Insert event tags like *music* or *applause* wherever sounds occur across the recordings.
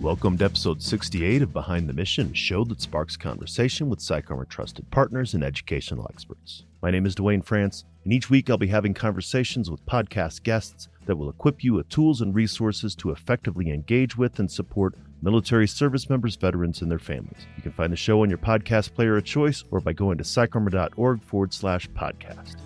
Welcome to episode 68 of Behind the Mission, a show that sparks conversation with PsychArmor trusted partners and educational experts. My name is Duane France, and each week I'll be having conversations with podcast guests that will equip you with tools and resources to effectively engage with and support military service members, veterans, and their families. You can find the show on your podcast player of choice or by going to psycharmor.org forward slash podcast.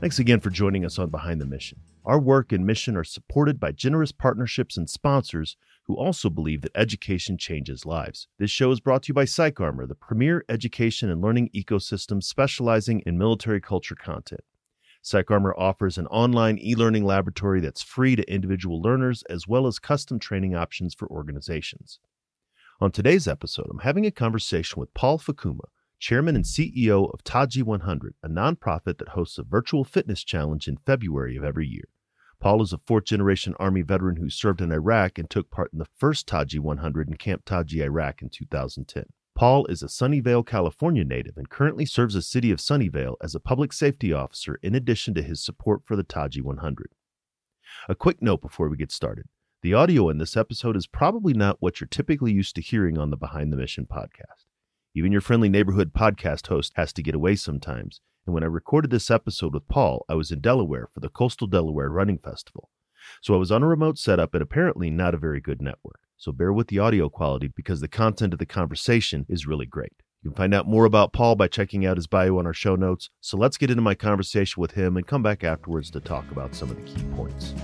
Thanks again for joining us on Behind the Mission. Our work and mission are supported by generous partnerships and sponsors who also believe that education changes lives. This show is brought to you by PsychArmor, the premier education and learning ecosystem specializing in military culture content. PsychArmor offers an online e learning laboratory that's free to individual learners as well as custom training options for organizations. On today's episode, I'm having a conversation with Paul Fukuma, chairman and CEO of Taji 100, a nonprofit that hosts a virtual fitness challenge in February of every year. Paul is a fourth generation Army veteran who served in Iraq and took part in the first Taji 100 in Camp Taji, Iraq in 2010. Paul is a Sunnyvale, California native and currently serves the city of Sunnyvale as a public safety officer in addition to his support for the Taji 100. A quick note before we get started. The audio in this episode is probably not what you're typically used to hearing on the Behind the Mission podcast. Even your friendly neighborhood podcast host has to get away sometimes. And when I recorded this episode with Paul, I was in Delaware for the Coastal Delaware Running Festival. So I was on a remote setup and apparently not a very good network. So bear with the audio quality because the content of the conversation is really great. You can find out more about Paul by checking out his bio on our show notes. So let's get into my conversation with him and come back afterwards to talk about some of the key points.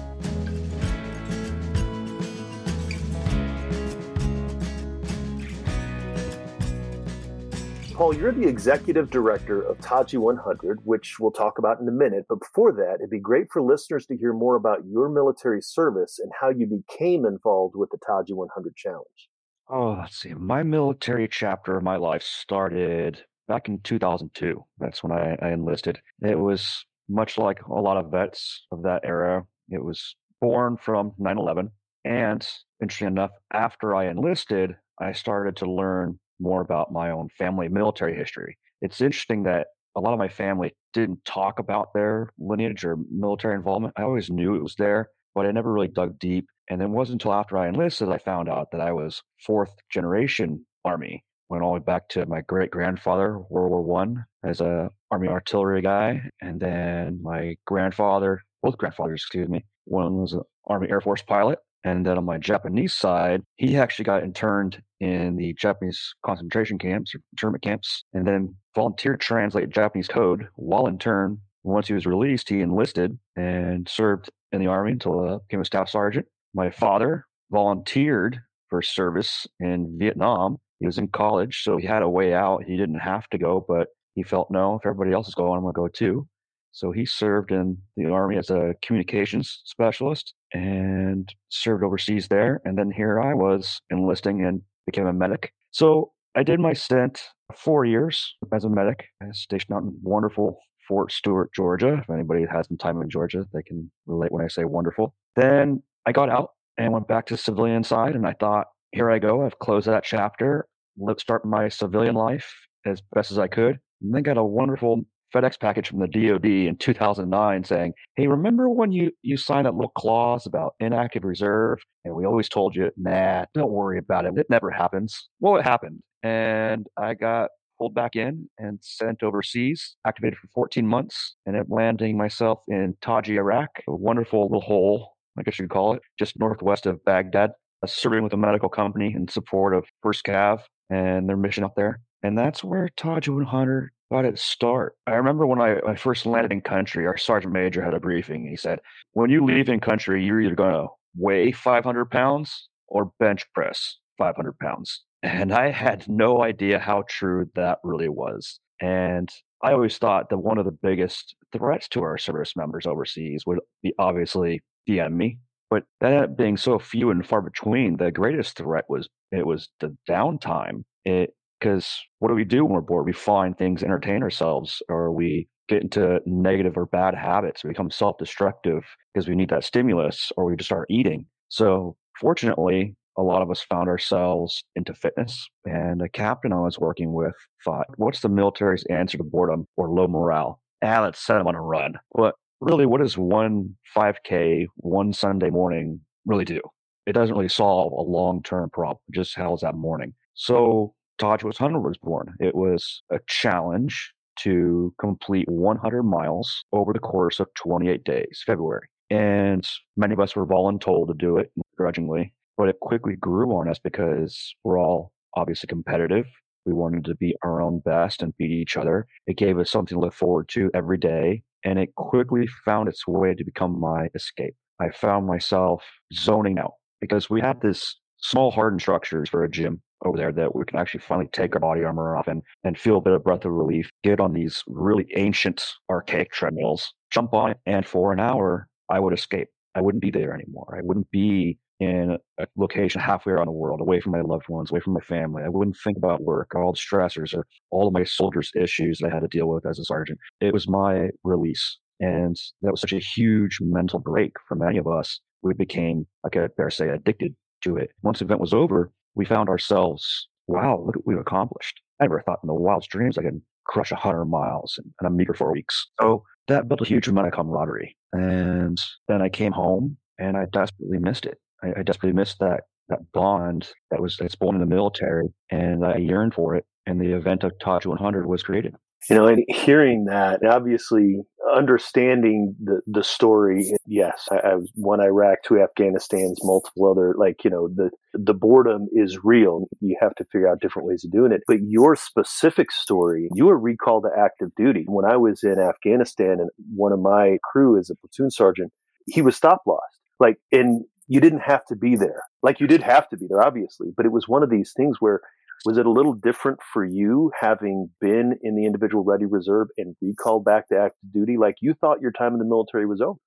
Paul, you're the executive director of Taji 100, which we'll talk about in a minute. But before that, it'd be great for listeners to hear more about your military service and how you became involved with the Taji 100 Challenge. Oh, let's see. My military chapter of my life started back in 2002. That's when I, I enlisted. It was much like a lot of vets of that era. It was born from 9 11. And interesting enough, after I enlisted, I started to learn more about my own family military history. It's interesting that a lot of my family didn't talk about their lineage or military involvement. I always knew it was there, but I never really dug deep. And then it wasn't until after I enlisted I found out that I was fourth generation Army. Went all the way back to my great grandfather, World War One, as a Army artillery guy, and then my grandfather, both grandfathers, excuse me. One was an Army Air Force pilot, and then on my Japanese side, he actually got interned in the Japanese concentration camps or internment camps, and then volunteered to translate Japanese code while in turn. Once he was released, he enlisted and served in the army until uh, became a staff sergeant. My father volunteered for service in Vietnam. He was in college, so he had a way out. He didn't have to go, but he felt no, if everybody else is going, I'm going to go too. So he served in the Army as a communications specialist and served overseas there. And then here I was enlisting and became a medic. So I did my stint four years as a medic. Stationed out in wonderful Fort Stewart, Georgia. If anybody has some time in Georgia, they can relate when I say wonderful. Then I got out and went back to the civilian side, and I thought, here I go. I've closed that chapter. Let's start my civilian life as best as I could. And then got a wonderful FedEx package from the DoD in 2009 saying, "Hey, remember when you you signed that little clause about inactive reserve, and we always told you, nah, don't worry about it. It never happens." Well, it happened, and I got pulled back in and sent overseas, activated for 14 months, and ended landing myself in Taji, Iraq, a wonderful little hole, I guess you could call it, just northwest of Baghdad, serving with a medical company in support of First Cav and their mission up there. And that's where Taji 100 got its start. I remember when I, I first landed in country, our sergeant major had a briefing. He said, When you leave in country, you're either going to weigh 500 pounds or bench press 500 pounds. And I had no idea how true that really was. And I always thought that one of the biggest threats to our service members overseas would be obviously enemy. But that being so few and far between. The greatest threat was it was the downtime. It because what do we do when we're bored? We find things entertain ourselves, or we get into negative or bad habits. We become self destructive because we need that stimulus, or we just start eating. So, fortunately, a lot of us found ourselves into fitness. And a captain I was working with thought, what's the military's answer to boredom or low morale? Ah, let's send them on a run. But really, what does one 5K one Sunday morning really do? It doesn't really solve a long term problem. It just how's that morning. So Taji 100 was born. It was a challenge to complete 100 miles over the course of 28 days, February. And many of us were voluntold to do it grudgingly, but it quickly grew on us because we're all obviously competitive. We wanted to be our own best and beat each other. It gave us something to look forward to every day, and it quickly found its way to become my escape. I found myself zoning out because we had this small hardened structures for a gym over there that we can actually finally take our body armor off and, and feel a bit of breath of relief, get on these really ancient archaic treadmills, jump on and for an hour, I would escape. I wouldn't be there anymore. I wouldn't be in a location halfway around the world, away from my loved ones, away from my family. I wouldn't think about work, all the stressors, or all of my soldiers' issues that I had to deal with as a sergeant. It was my release. And that was such a huge mental break for many of us. We became, I could dare say, addicted to it. Once the event was over, we found ourselves, wow, look what we've accomplished. I never thought in the wildest dreams I could crush 100 miles in, in a meager four weeks. So that built a huge amount of camaraderie. And then I came home and I desperately missed it. I, I desperately missed that that bond that was that's born in the military, and I yearned for it. And the event of Taji 100 was created. You know, and hearing that, obviously understanding the the story. Yes, I, I was one Iraq, two Afghanistan's, multiple other. Like you know, the the boredom is real. You have to figure out different ways of doing it. But your specific story, you were recalled to active duty. When I was in Afghanistan, and one of my crew is a platoon sergeant, he was stop lost. Like, and you didn't have to be there. Like you did have to be there, obviously, but it was one of these things where was it a little different for you having been in the individual ready reserve and recalled back to active duty? Like you thought your time in the military was over.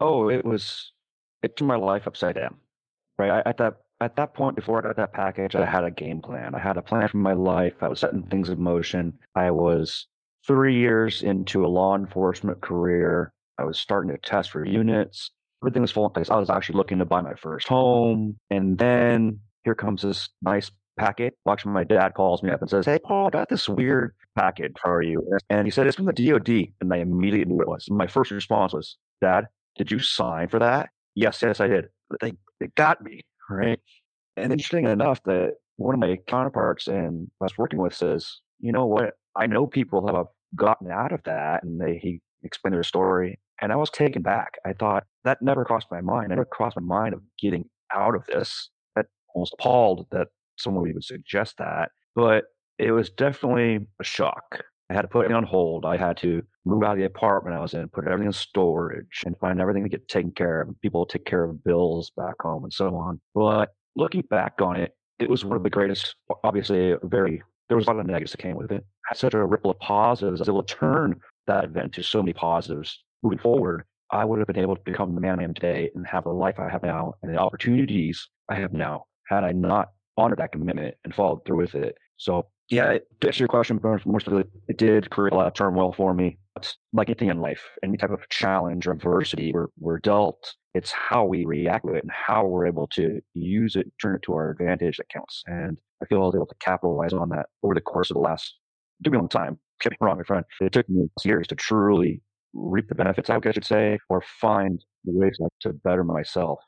Oh, it was. It turned my life upside down. Right I, at that at that point, before I got that package, I had a game plan. I had a plan for my life. I was setting things in motion. I was three years into a law enforcement career. I was starting to test for units everything was falling in place. I was actually looking to buy my first home. And then here comes this nice packet. Watching my dad calls me up and says, Hey, Paul, I got this weird packet for you. And he said, It's from the DOD. And I immediately knew what it was. My first response was, Dad, did you sign for that? Yes, yes, I did. But they, they got me. Right. And interesting enough, that one of my counterparts and I was working with says, You know what? I know people have gotten out of that. And they, he explained their story. And I was taken back. I thought that never crossed my mind. It never crossed my mind of getting out of this. That almost appalled that someone would suggest that. But it was definitely a shock. I had to put it on hold. I had to move out of the apartment I was in, put everything in storage, and find everything to get taken care of. People take care of bills back home and so on. But looking back on it, it was one of the greatest, obviously, very, there was a lot of negatives that came with it. I had such a ripple of positives. I was able to turn that event to so many positives moving forward, I would have been able to become the man I am today and have the life I have now and the opportunities I have now had I not honored that commitment and followed through with it. So, yeah, to answer your question more specifically, it did create a lot of turmoil for me. It's like anything in life, any type of challenge or adversity we're, we're dealt, it's how we react to it and how we're able to use it, turn it to our advantage that counts. And I feel I was able to capitalize on that over the course of the last, it me a long time. Get me wrong, my friend. It took me years to truly reap the benefits, I guess I should say, or find ways to better myself.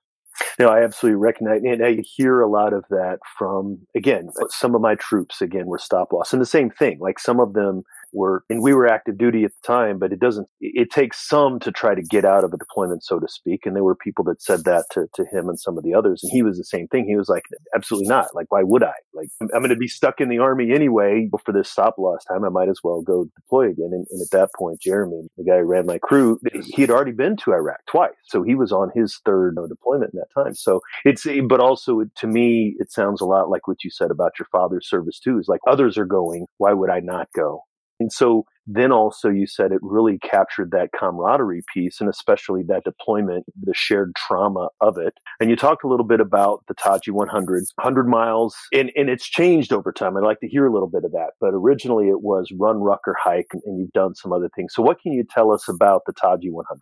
No, I absolutely recognize, and I hear a lot of that from, again, some of my troops, again, were stop loss. And the same thing, like some of them were, and we were active duty at the time, but it doesn't, it takes some to try to get out of a deployment, so to speak. And there were people that said that to, to him and some of the others. And he was the same thing. He was like, absolutely not. Like, why would I? Like, I'm, I'm going to be stuck in the army anyway for this stop loss time. I might as well go deploy again. And, and at that point, Jeremy, the guy who ran my crew, he had already been to Iraq twice. So he was on his third deployment in that time. So it's, eh, but also to me, it sounds a lot like what you said about your father's service too. Is like others are going. Why would I not go? And so then also you said it really captured that camaraderie piece and especially that deployment, the shared trauma of it. And you talked a little bit about the Taji 100, 100 miles, and, and it's changed over time. I'd like to hear a little bit of that. But originally it was run, rucker, hike, and you've done some other things. So what can you tell us about the Taji 100?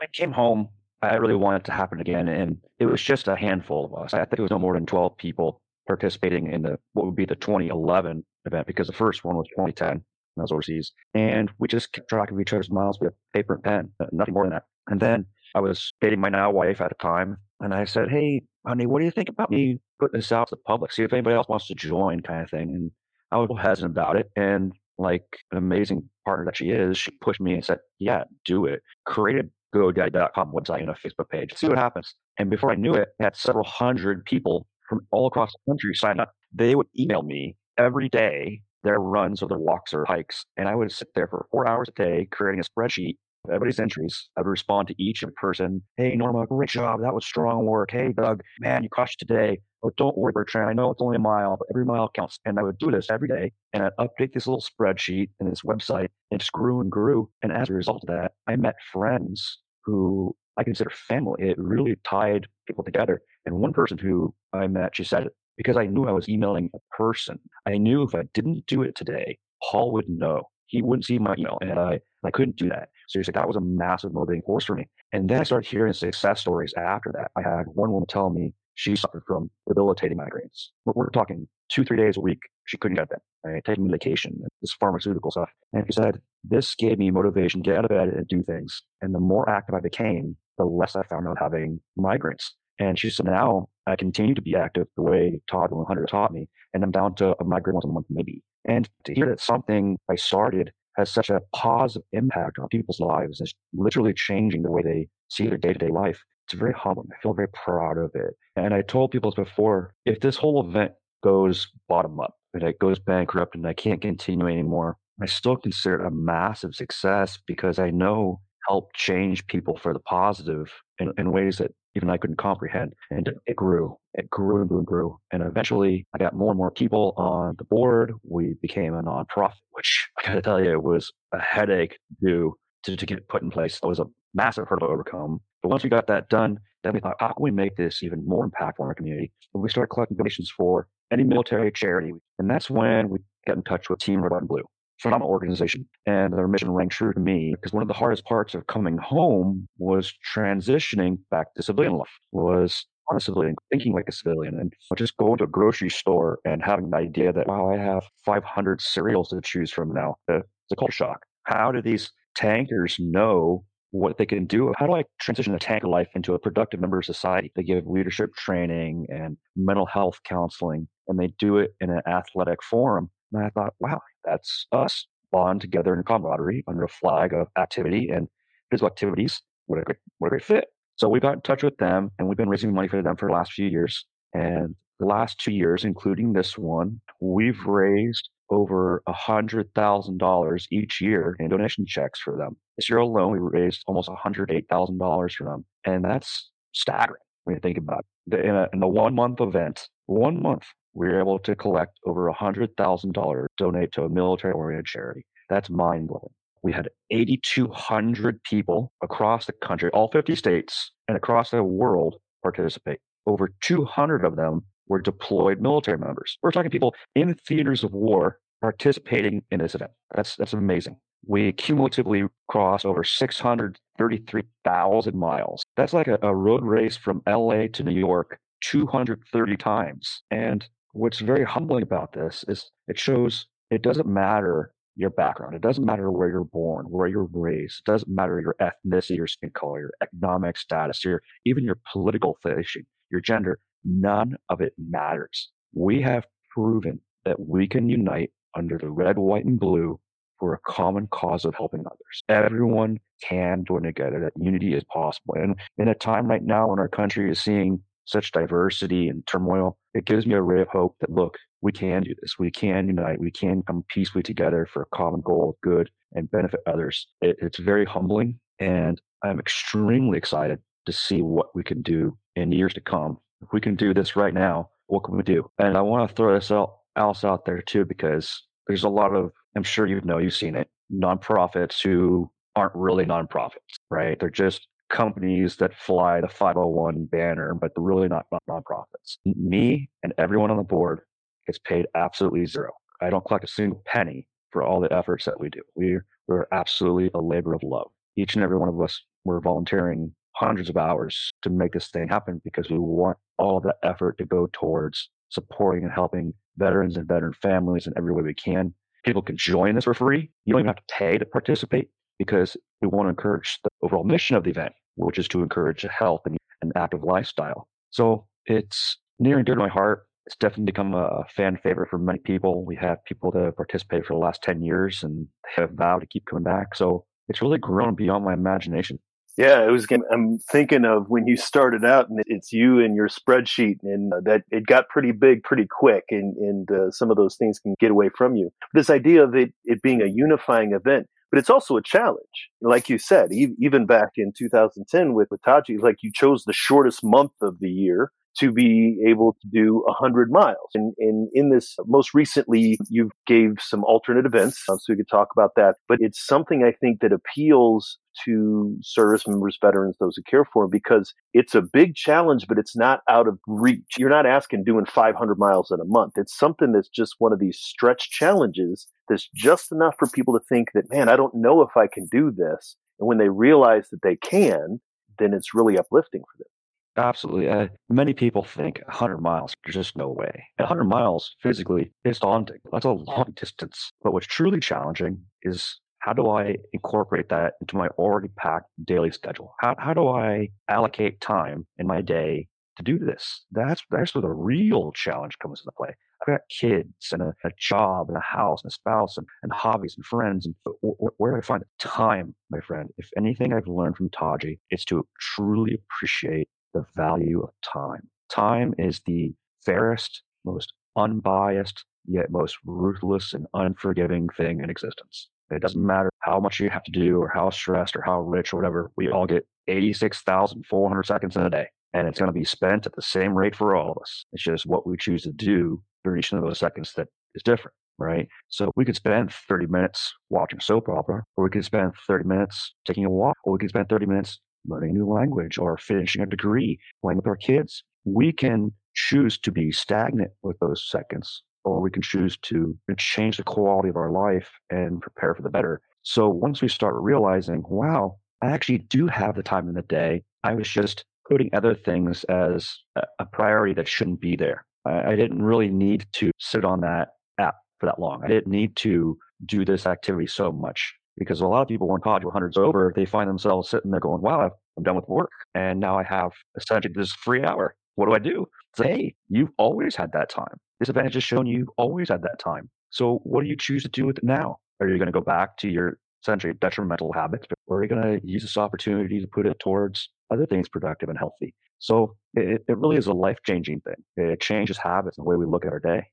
I came home I really wanted to happen again. And it was just a handful of us. I think it was no more than 12 people participating in the what would be the 2011 event because the first one was 2010 and I was overseas. And we just kept track of each other's miles with paper and pen, uh, nothing more than that. And then I was dating my now wife at the time. And I said, Hey, honey, what do you think about me putting this out to the public? See if anybody else wants to join kind of thing. And I was hesitant about it. And like an amazing partner that she is, she pushed me and said, Yeah, do it. Create a GoDaddy.com website and a Facebook page. See what happens. And before I knew it, I had several hundred people from all across the country sign up. They would email me every day their runs or their walks or hikes. And I would sit there for four hours a day creating a spreadsheet of everybody's entries. I would respond to each person. Hey, Norma, great job. That was strong work. Hey, Doug, man, you crushed today. Oh, don't worry, Bertrand. I know it's only a mile, but every mile counts. And I would do this every day. And I'd update this little spreadsheet and this website. And it just grew and grew. And as a result of that, I met friends who I consider family. It really tied people together. And one person who I met, she said, because I knew I was emailing a person, I knew if I didn't do it today, Paul would know. He wouldn't see my email, and I, I couldn't do that. So that was a massive motivating force for me. And then I started hearing success stories after that. I had one woman tell me she suffered from debilitating migraines. We're, we're talking two, three days a week. She couldn't get them, right? Taking medication, this pharmaceutical stuff. And she said, this gave me motivation to get out of bed and do things. And the more active I became, the less I found out having migraines. And she said, now I continue to be active the way Taji 100 taught me. And I'm down to a migraine once a month, maybe. And to hear that something I started has such a positive impact on people's lives, it's literally changing the way they see their day to day life. It's very humbling. I feel very proud of it. And I told people before, if this whole event goes bottom up and it goes bankrupt and I can't continue anymore, I still consider it a massive success because I know help change people for the positive in, in ways that even I couldn't comprehend. And it grew, it grew and grew and grew. And eventually I got more and more people on the board. We became a nonprofit, which I gotta tell you, was a headache to, to, to get put in place. It was a massive hurdle to overcome. But once we got that done, then we thought, how can we make this even more impactful in our community? And we started collecting donations for any military charity. And that's when we got in touch with Team Red, and Blue phenomenal organization and their mission rang true to me because one of the hardest parts of coming home was transitioning back to civilian life was on a civilian, thinking like a civilian, and just going to a grocery store and having the idea that, wow, I have 500 cereals to choose from now. It's a culture shock. How do these tankers know what they can do? How do I transition a tanker life into a productive member of society? They give leadership training and mental health counseling, and they do it in an athletic forum. And I thought, wow, that's us bond together in camaraderie under a flag of activity and physical activities. What a great, what a great fit. So we got in touch with them and we've been raising money for them for the last few years. And the last two years, including this one, we've raised over a hundred thousand dollars each year in donation checks for them. This year alone, we raised almost hundred eight thousand dollars for them, and that's staggering when you think about it. In a, in a one month event, one month, we were able to collect over $100,000 donate to a military oriented charity. That's mind blowing. We had 8,200 people across the country, all 50 states, and across the world participate. Over 200 of them were deployed military members. We're talking people in theaters of war participating in this event. That's, that's amazing. We cumulatively crossed over 633,000 miles. That's like a, a road race from LA to New York 230 times. And what's very humbling about this is it shows it doesn't matter your background. It doesn't matter where you're born, where you're raised. It doesn't matter your ethnicity, your skin color, your economic status, your even your political affiliation, your gender. None of it matters. We have proven that we can unite under the red, white, and blue for a common cause of helping others. Everyone can join together. That unity is possible. And in a time right now when our country is seeing such diversity and turmoil, it gives me a ray of hope that look, we can do this. We can unite. We can come peacefully together for a common goal of good and benefit others. It, it's very humbling, and I'm extremely excited to see what we can do in years to come. If we can do this right now, what can we do? And I want to throw this out, else out there too, because there's a lot of, I'm sure you know, you've seen it, nonprofits who aren't really nonprofits, right? They're just companies that fly the 501 banner, but they're really not, nonprofits. Me and everyone on the board gets paid absolutely zero. I don't collect a single penny for all the efforts that we do. We're, we're absolutely a labor of love. Each and every one of us, we're volunteering hundreds of hours to make this thing happen because we want all of that effort to go towards supporting and helping veterans and veteran families in every way we can. People can join this for free. You don't even have to pay to participate because we want to encourage the overall mission of the event, which is to encourage a health and an active lifestyle. So it's near and dear to my heart. It's definitely become a fan favorite for many people. We have people that have participated for the last 10 years and have vowed to keep coming back. So it's really grown beyond my imagination. Yeah, it was. I'm thinking of when you started out, and it's you and your spreadsheet, and uh, that it got pretty big pretty quick, and and uh, some of those things can get away from you. This idea of it it being a unifying event, but it's also a challenge. Like you said, even back in 2010 with with Taji, like you chose the shortest month of the year to be able to do 100 miles. And, and in this, most recently, you gave some alternate events, um, so we could talk about that. But it's something I think that appeals to service members, veterans, those who care for them, because it's a big challenge, but it's not out of reach. You're not asking doing 500 miles in a month. It's something that's just one of these stretch challenges that's just enough for people to think that, man, I don't know if I can do this. And when they realize that they can, then it's really uplifting for them. Absolutely. Uh, many people think 100 miles, there's just no way. 100 miles physically is daunting. That's a long distance. But what's truly challenging is how do I incorporate that into my already packed daily schedule? How, how do I allocate time in my day to do this? That's, that's where the real challenge comes into play. I've got kids and a, a job and a house and a spouse and, and hobbies and friends. And uh, where do I find time, my friend? If anything I've learned from Taji, it's to truly appreciate the value of time. Time is the fairest, most unbiased, yet most ruthless and unforgiving thing in existence. It doesn't matter how much you have to do or how stressed or how rich or whatever. We all get 86,400 seconds in a day, and it's going to be spent at the same rate for all of us. It's just what we choose to do during each of those seconds that is different, right? So we could spend 30 minutes watching soap opera, or we could spend 30 minutes taking a walk, or we could spend 30 minutes learning a new language or finishing a degree, playing with our kids. We can choose to be stagnant with those seconds, or we can choose to change the quality of our life and prepare for the better. So once we start realizing, wow, I actually do have the time in the day, I was just putting other things as a priority that shouldn't be there. I didn't really need to sit on that app for that long. I didn't need to do this activity so much because a lot of people, when Taji 100's over, they find themselves sitting there going, wow, I'm done with work. And now I have essentially this free hour. What do I do? Hey, you've always had that time. This event has just shown you always had that time. So what do you choose to do with it now? Are you going to go back to your essentially detrimental habits, but we're going to use this opportunity to put it towards other things productive and healthy? So it, it really is a life changing thing. It changes habits and the way we look at our day.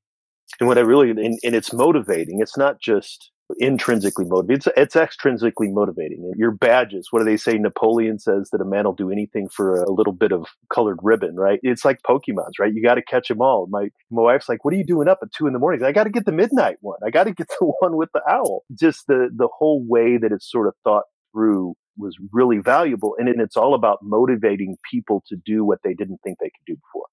And what I really, and, and it's motivating. It's not just intrinsically motivated. It's, it's extrinsically motivating. And your badges, what do they say? Napoleon says that a man will do anything for a little bit of colored ribbon, right? It's like Pokemons, right? You got to catch them all. My, my wife's like, what are you doing up at two in the morning? I got to get the midnight one. I got to get *laughs* the one with the owl. Just the, the whole way that it's sort of thought through was really valuable. And it's all about motivating people to do what they didn't think they could do before.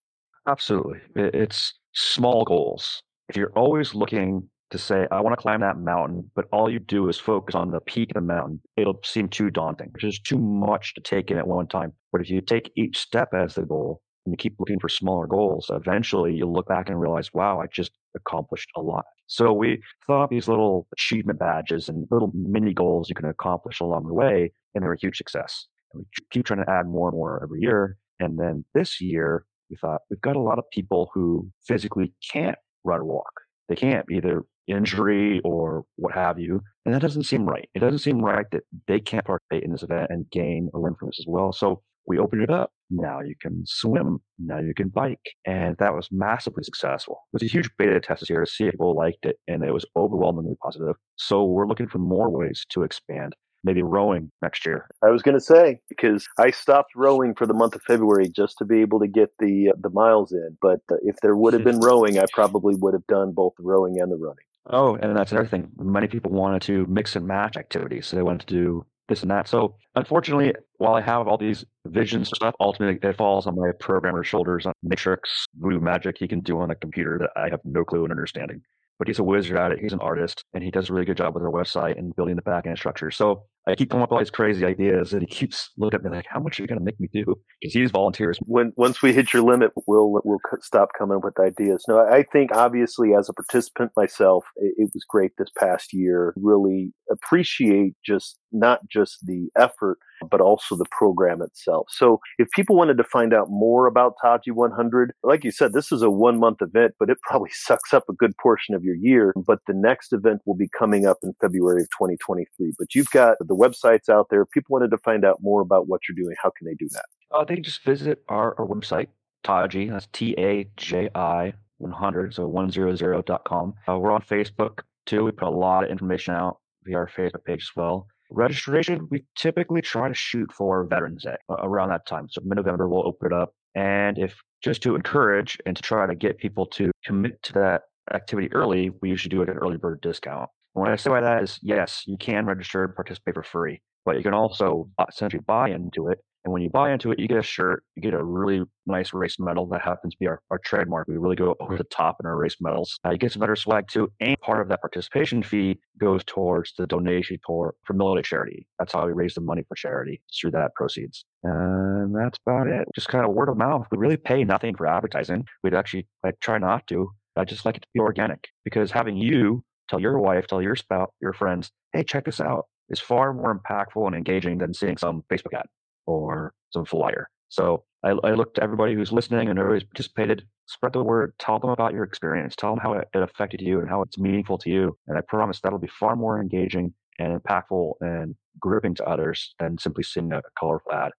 Absolutely. It's small goals. If you're always looking to say, I want to climb that mountain, but all you do is focus on the peak of the mountain, it'll seem too daunting, is too much to take in at one time. But if you take each step as the goal and you keep looking for smaller goals, eventually you'll look back and realize, wow, I just accomplished a lot. So we thought these little achievement badges and little mini goals you can accomplish along the way, and they're a huge success. And we keep trying to add more and more every year. And then this year, we thought we've got a lot of people who physically can't run or walk. They can't either injury or what have you. And that doesn't seem right. It doesn't seem right that they can't participate in this event and gain or learn from this as well. So we opened it up. Now you can swim. Now you can bike. And that was massively successful. It was a huge beta test this year to see if people liked it. And it was overwhelmingly positive. So we're looking for more ways to expand maybe rowing next year. I was going to say because I stopped rowing for the month of February just to be able to get the uh, the miles in. But uh, if there would have been *laughs* rowing, I probably would have done both the rowing and the running. Oh, and that's another thing. Many people wanted to mix and match activities, so they wanted to do this and that. So unfortunately, while I have all these visions and stuff, ultimately it falls on my programmer's shoulders on matrix, voodoo magic he can do on a computer that I have no clue in understanding but he's a wizard at it. He's an artist and he does a really good job with our website and building the backend structure. So I keep coming up with all these crazy ideas, and he keeps looking at me like, "How much are you going to make me do?" Because he's volunteers. When once we hit your limit, we'll we'll stop coming up with ideas. No, I think obviously as a participant myself, it, it was great this past year. Really appreciate just not just the effort but also the program itself. So if people wanted to find out more about Taji 100, like you said, this is a one month event, but it probably *laughs* sucks up a good portion of your year. But the next event will be coming up in February of 2023. But you've got the websites out there. If people wanted to find out more about what you're doing, how can they do that? Uh, they can just visit our, our website, Taji, that's T A J I 100, so 100.com. Uh, we're on Facebook too. We put a lot of information out via our Facebook page as well. Registration, we typically try to shoot for Veterans Day around that time. So mid November, we'll open it up. And if just to encourage and to try to get people to commit to that activity early, we usually do it at an early bird discount. And what I say by that is, yes, you can register and participate for free, but you can also essentially buy into it and when you buy into it, you get a shirt, you get a really nice race medal that happens to be our, our trademark. We really go over the top in our race medals. Uh, you get some better swag too. And part of that participation fee goes towards the donation for, for military charity. That's how we raise the money for charity through that proceeds. And that's about it. Just kind of word of mouth. We really pay nothing for advertising. We'd actually like try not to. I just like it to be organic because having you tell your wife, tell your spouse, your friends, hey, check this out is far more impactful and engaging than seeing some Facebook ad or some flyer. So I, I look to everybody who's listening and everybody's participated, spread the word, tell them about your experience, tell them how it, it affected you and how it's meaningful to you. And I promise that'll be far more engaging and impactful and gripping to others than simply seeing a colorful ad.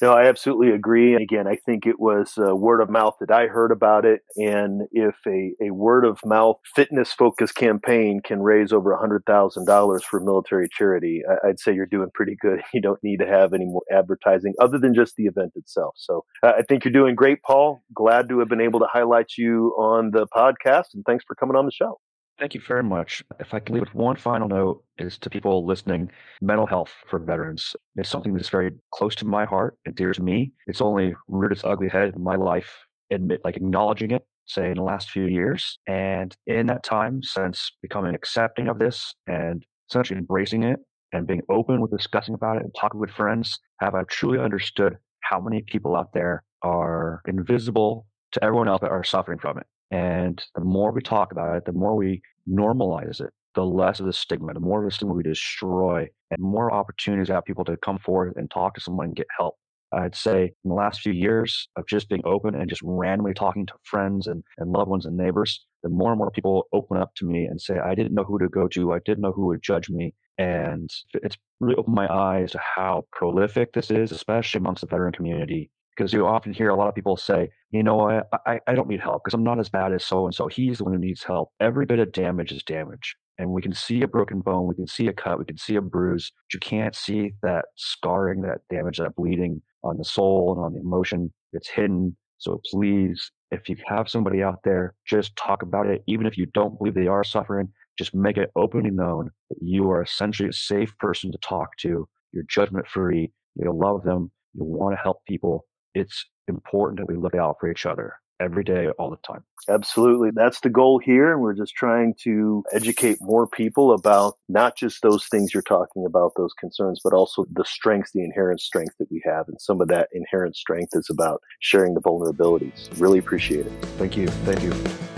No, I absolutely agree. And again, I think it was word of mouth that I heard about it. And if a, a word of mouth fitness focused campaign can raise over $100,000 for military charity, I, would say you're doing pretty good. *laughs* You don't need to have any more advertising other than just the event itself. So uh, I think you're doing great, Paul. Glad to have been able to highlight you on the podcast. And thanks for coming on the show. Thank you very much. If I can leave with one final note is to people listening, mental health for veterans is something that's very close to my heart and dear to me. It's only reared its ugly head in my life, admit like acknowledging it, say in the last few years. And in that time, since becoming accepting of this and essentially embracing it and being open with discussing about it and talking with friends, have I truly understood how many people out there are invisible to everyone else that are suffering from it. And the more we talk about it, the more we normalize it, the less of the stigma, the more of the stigma we destroy, and more opportunities have people to come forward and talk to someone and get help. I'd say in the last few years of just being open and just randomly talking to friends and, and loved ones and neighbors, the more and more people open up to me and say, I didn't know who to go to. I didn't know who would judge me. And it's really opened my eyes to how prolific this is, especially amongst the veteran community because you often hear a lot of people say, you know, I, I, don't need help because I'm not as bad as so and so. He's the one who needs help. Every bit of damage is damage. And we can see a broken bone, we can see a cut, we can see a bruise, but you can't see that scarring, that damage, that bleeding on the soul and on the emotion. It's hidden. So please, if you have somebody out there, just talk about it. Even if you don't believe they are suffering, just make it openly known that you are essentially a safe person to talk to. You're judgment free. You love them. You want to help people it's important that we look out for each other every day, all the time. Absolutely. That's the goal here. And we're just trying to educate more people about not just those things you're talking about, those concerns, but also the strengths, the inherent strength that we have. And some of that inherent strength is about sharing the vulnerabilities. Really appreciate it. Thank you. Thank you.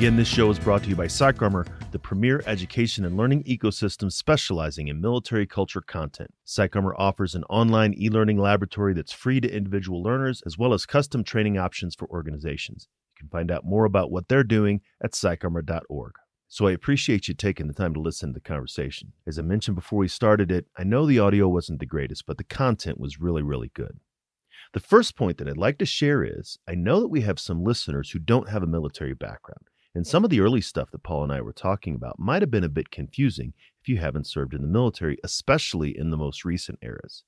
Again, this show is brought to you by PsychArmor the premier education and learning ecosystem specializing in military culture content. PsychArmor offers an online e learning laboratory that's free to individual learners as well as custom training options for organizations. You can find out more about what they're doing at psycharmor.org. So I appreciate you taking the time to listen to the conversation. As I mentioned before we started it, I know the audio wasn't the greatest, but the content was really, really good. The first point that I'd like to share is I know that we have some listeners who don't have a military background. And some of the early stuff that Paul and I were talking about might have been a bit confusing if you haven't served in the military, especially in the most recent eras.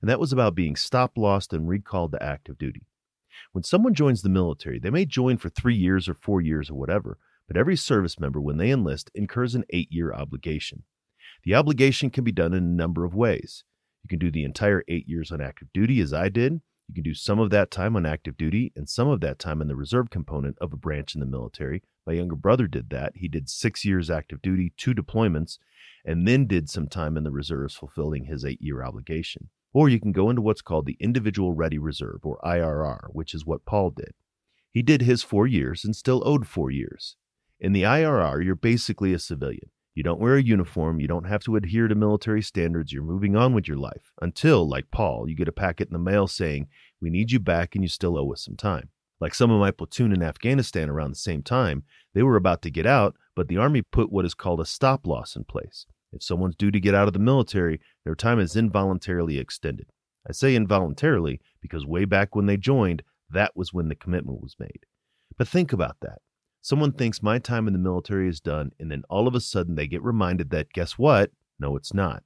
And that was about being stop lost and recalled to active duty. When someone joins the military, they may join for three years or four years or whatever, but every service member, when they enlist, incurs an eight year obligation. The obligation can be done in a number of ways. You can do the entire eight years on active duty, as I did. You can do some of that time on active duty and some of that time in the reserve component of a branch in the military. My younger brother did that. He did six years active duty, two deployments, and then did some time in the reserves fulfilling his eight year obligation. Or you can go into what's called the Individual Ready Reserve, or IRR, which is what Paul did. He did his four years and still owed four years. In the IRR, you're basically a civilian. You don't wear a uniform, you don't have to adhere to military standards, you're moving on with your life until, like Paul, you get a packet in the mail saying, We need you back and you still owe us some time. Like some of my platoon in Afghanistan around the same time, they were about to get out, but the Army put what is called a stop loss in place. If someone's due to get out of the military, their time is involuntarily extended. I say involuntarily because way back when they joined, that was when the commitment was made. But think about that. Someone thinks my time in the military is done, and then all of a sudden they get reminded that, guess what? No, it's not.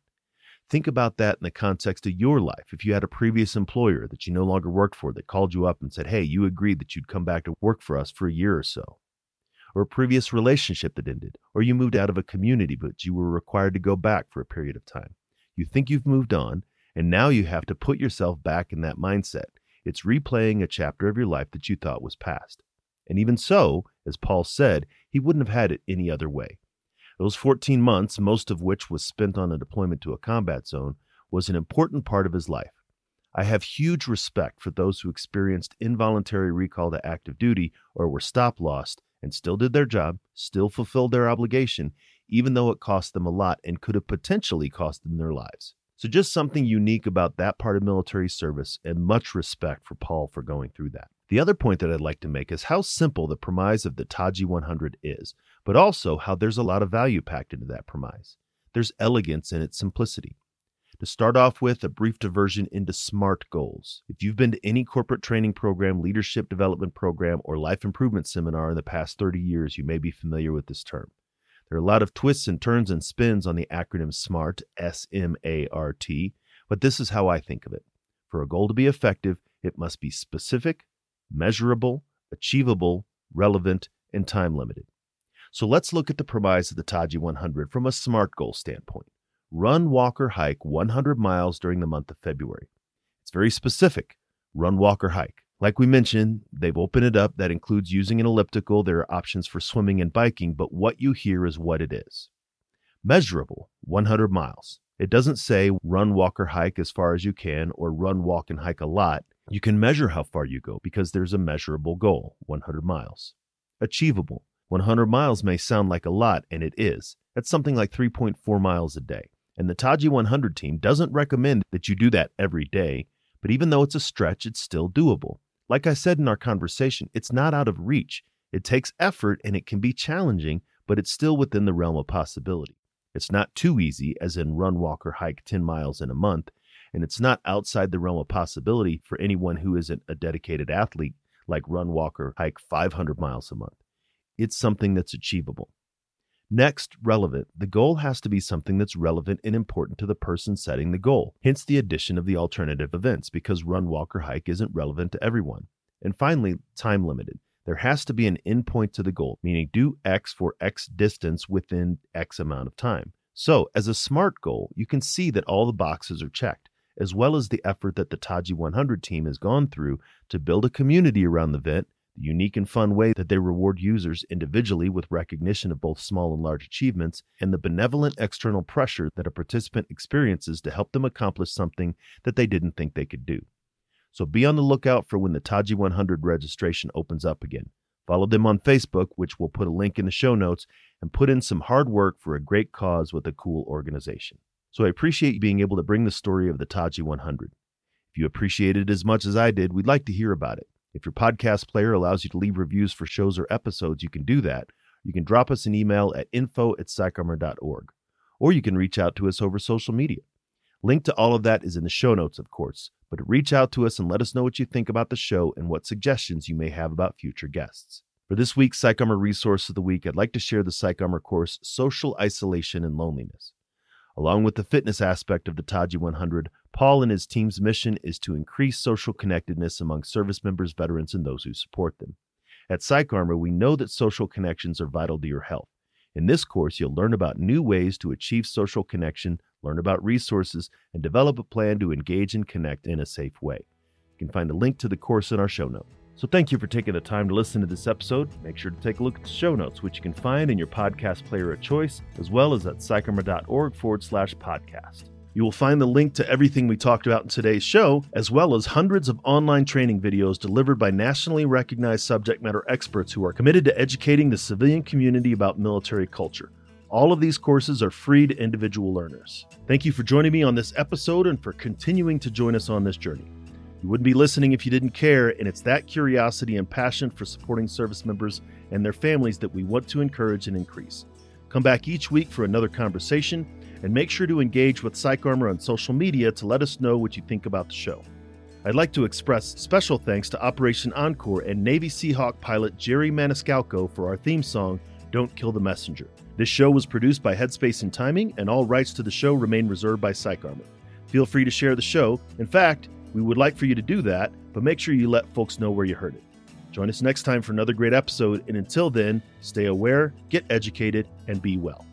Think about that in the context of your life. If you had a previous employer that you no longer worked for that called you up and said, hey, you agreed that you'd come back to work for us for a year or so or a previous relationship that ended, or you moved out of a community but you were required to go back for a period of time. You think you've moved on, and now you have to put yourself back in that mindset. It's replaying a chapter of your life that you thought was past. And even so, as Paul said, he wouldn't have had it any other way. Those 14 months, most of which was spent on a deployment to a combat zone, was an important part of his life. I have huge respect for those who experienced involuntary recall to active duty or were stop lost and still did their job, still fulfilled their obligation, even though it cost them a lot and could have potentially cost them their lives. So, just something unique about that part of military service, and much respect for Paul for going through that. The other point that I'd like to make is how simple the premise of the Taji 100 is, but also how there's a lot of value packed into that premise. There's elegance in its simplicity. To start off with, a brief diversion into SMART goals. If you've been to any corporate training program, leadership development program, or life improvement seminar in the past 30 years, you may be familiar with this term. There are a lot of twists and turns and spins on the acronym SMART, S M A R T, but this is how I think of it. For a goal to be effective, it must be specific, measurable, achievable, relevant, and time limited. So let's look at the premise of the Taji 100 from a SMART goal standpoint run, walk, or hike 100 miles during the month of February. It's very specific run, walk, or hike. Like we mentioned, they've opened it up. That includes using an elliptical. There are options for swimming and biking, but what you hear is what it is. Measurable 100 miles. It doesn't say run, walk, or hike as far as you can, or run, walk, and hike a lot. You can measure how far you go because there's a measurable goal 100 miles. Achievable 100 miles may sound like a lot, and it is. That's something like 3.4 miles a day. And the Taji 100 team doesn't recommend that you do that every day, but even though it's a stretch, it's still doable. Like I said in our conversation, it's not out of reach. It takes effort and it can be challenging, but it's still within the realm of possibility. It's not too easy, as in run, walk, or hike 10 miles in a month, and it's not outside the realm of possibility for anyone who isn't a dedicated athlete like run, walk, or hike 500 miles a month. It's something that's achievable. Next, relevant. The goal has to be something that's relevant and important to the person setting the goal, hence the addition of the alternative events, because run, walk, or hike isn't relevant to everyone. And finally, time limited. There has to be an endpoint to the goal, meaning do X for X distance within X amount of time. So, as a SMART goal, you can see that all the boxes are checked, as well as the effort that the Taji 100 team has gone through to build a community around the event the unique and fun way that they reward users individually with recognition of both small and large achievements, and the benevolent external pressure that a participant experiences to help them accomplish something that they didn't think they could do. So be on the lookout for when the Taji 100 registration opens up again. Follow them on Facebook, which we'll put a link in the show notes, and put in some hard work for a great cause with a cool organization. So I appreciate you being able to bring the story of the Taji 100. If you appreciate it as much as I did, we'd like to hear about it. If your podcast player allows you to leave reviews for shows or episodes, you can do that. You can drop us an email at info at psycharmor.org, or you can reach out to us over social media. Link to all of that is in the show notes, of course, but reach out to us and let us know what you think about the show and what suggestions you may have about future guests. For this week's PsychArmor Resource of the Week, I'd like to share the PsychArmor course, Social Isolation and Loneliness. Along with the fitness aspect of the Taji 100, Paul and his team's mission is to increase social connectedness among service members, veterans, and those who support them. At PsychArmor, we know that social connections are vital to your health. In this course, you'll learn about new ways to achieve social connection, learn about resources, and develop a plan to engage and connect in a safe way. You can find a link to the course in our show notes. So thank you for taking the time to listen to this episode. Make sure to take a look at the show notes, which you can find in your podcast player of choice, as well as at psycharmor.org forward slash podcast. You will find the link to everything we talked about in today's show, as well as hundreds of online training videos delivered by nationally recognized subject matter experts who are committed to educating the civilian community about military culture. All of these courses are free to individual learners. Thank you for joining me on this episode and for continuing to join us on this journey. You wouldn't be listening if you didn't care, and it's that curiosity and passion for supporting service members and their families that we want to encourage and increase. Come back each week for another conversation, and make sure to engage with PsychArmor on social media to let us know what you think about the show. I'd like to express special thanks to Operation Encore and Navy Seahawk pilot Jerry Maniscalco for our theme song, Don't Kill the Messenger. This show was produced by Headspace and Timing, and all rights to the show remain reserved by PsychArmor. Feel free to share the show. In fact, we would like for you to do that, but make sure you let folks know where you heard it. Join us next time for another great episode, and until then, stay aware, get educated, and be well.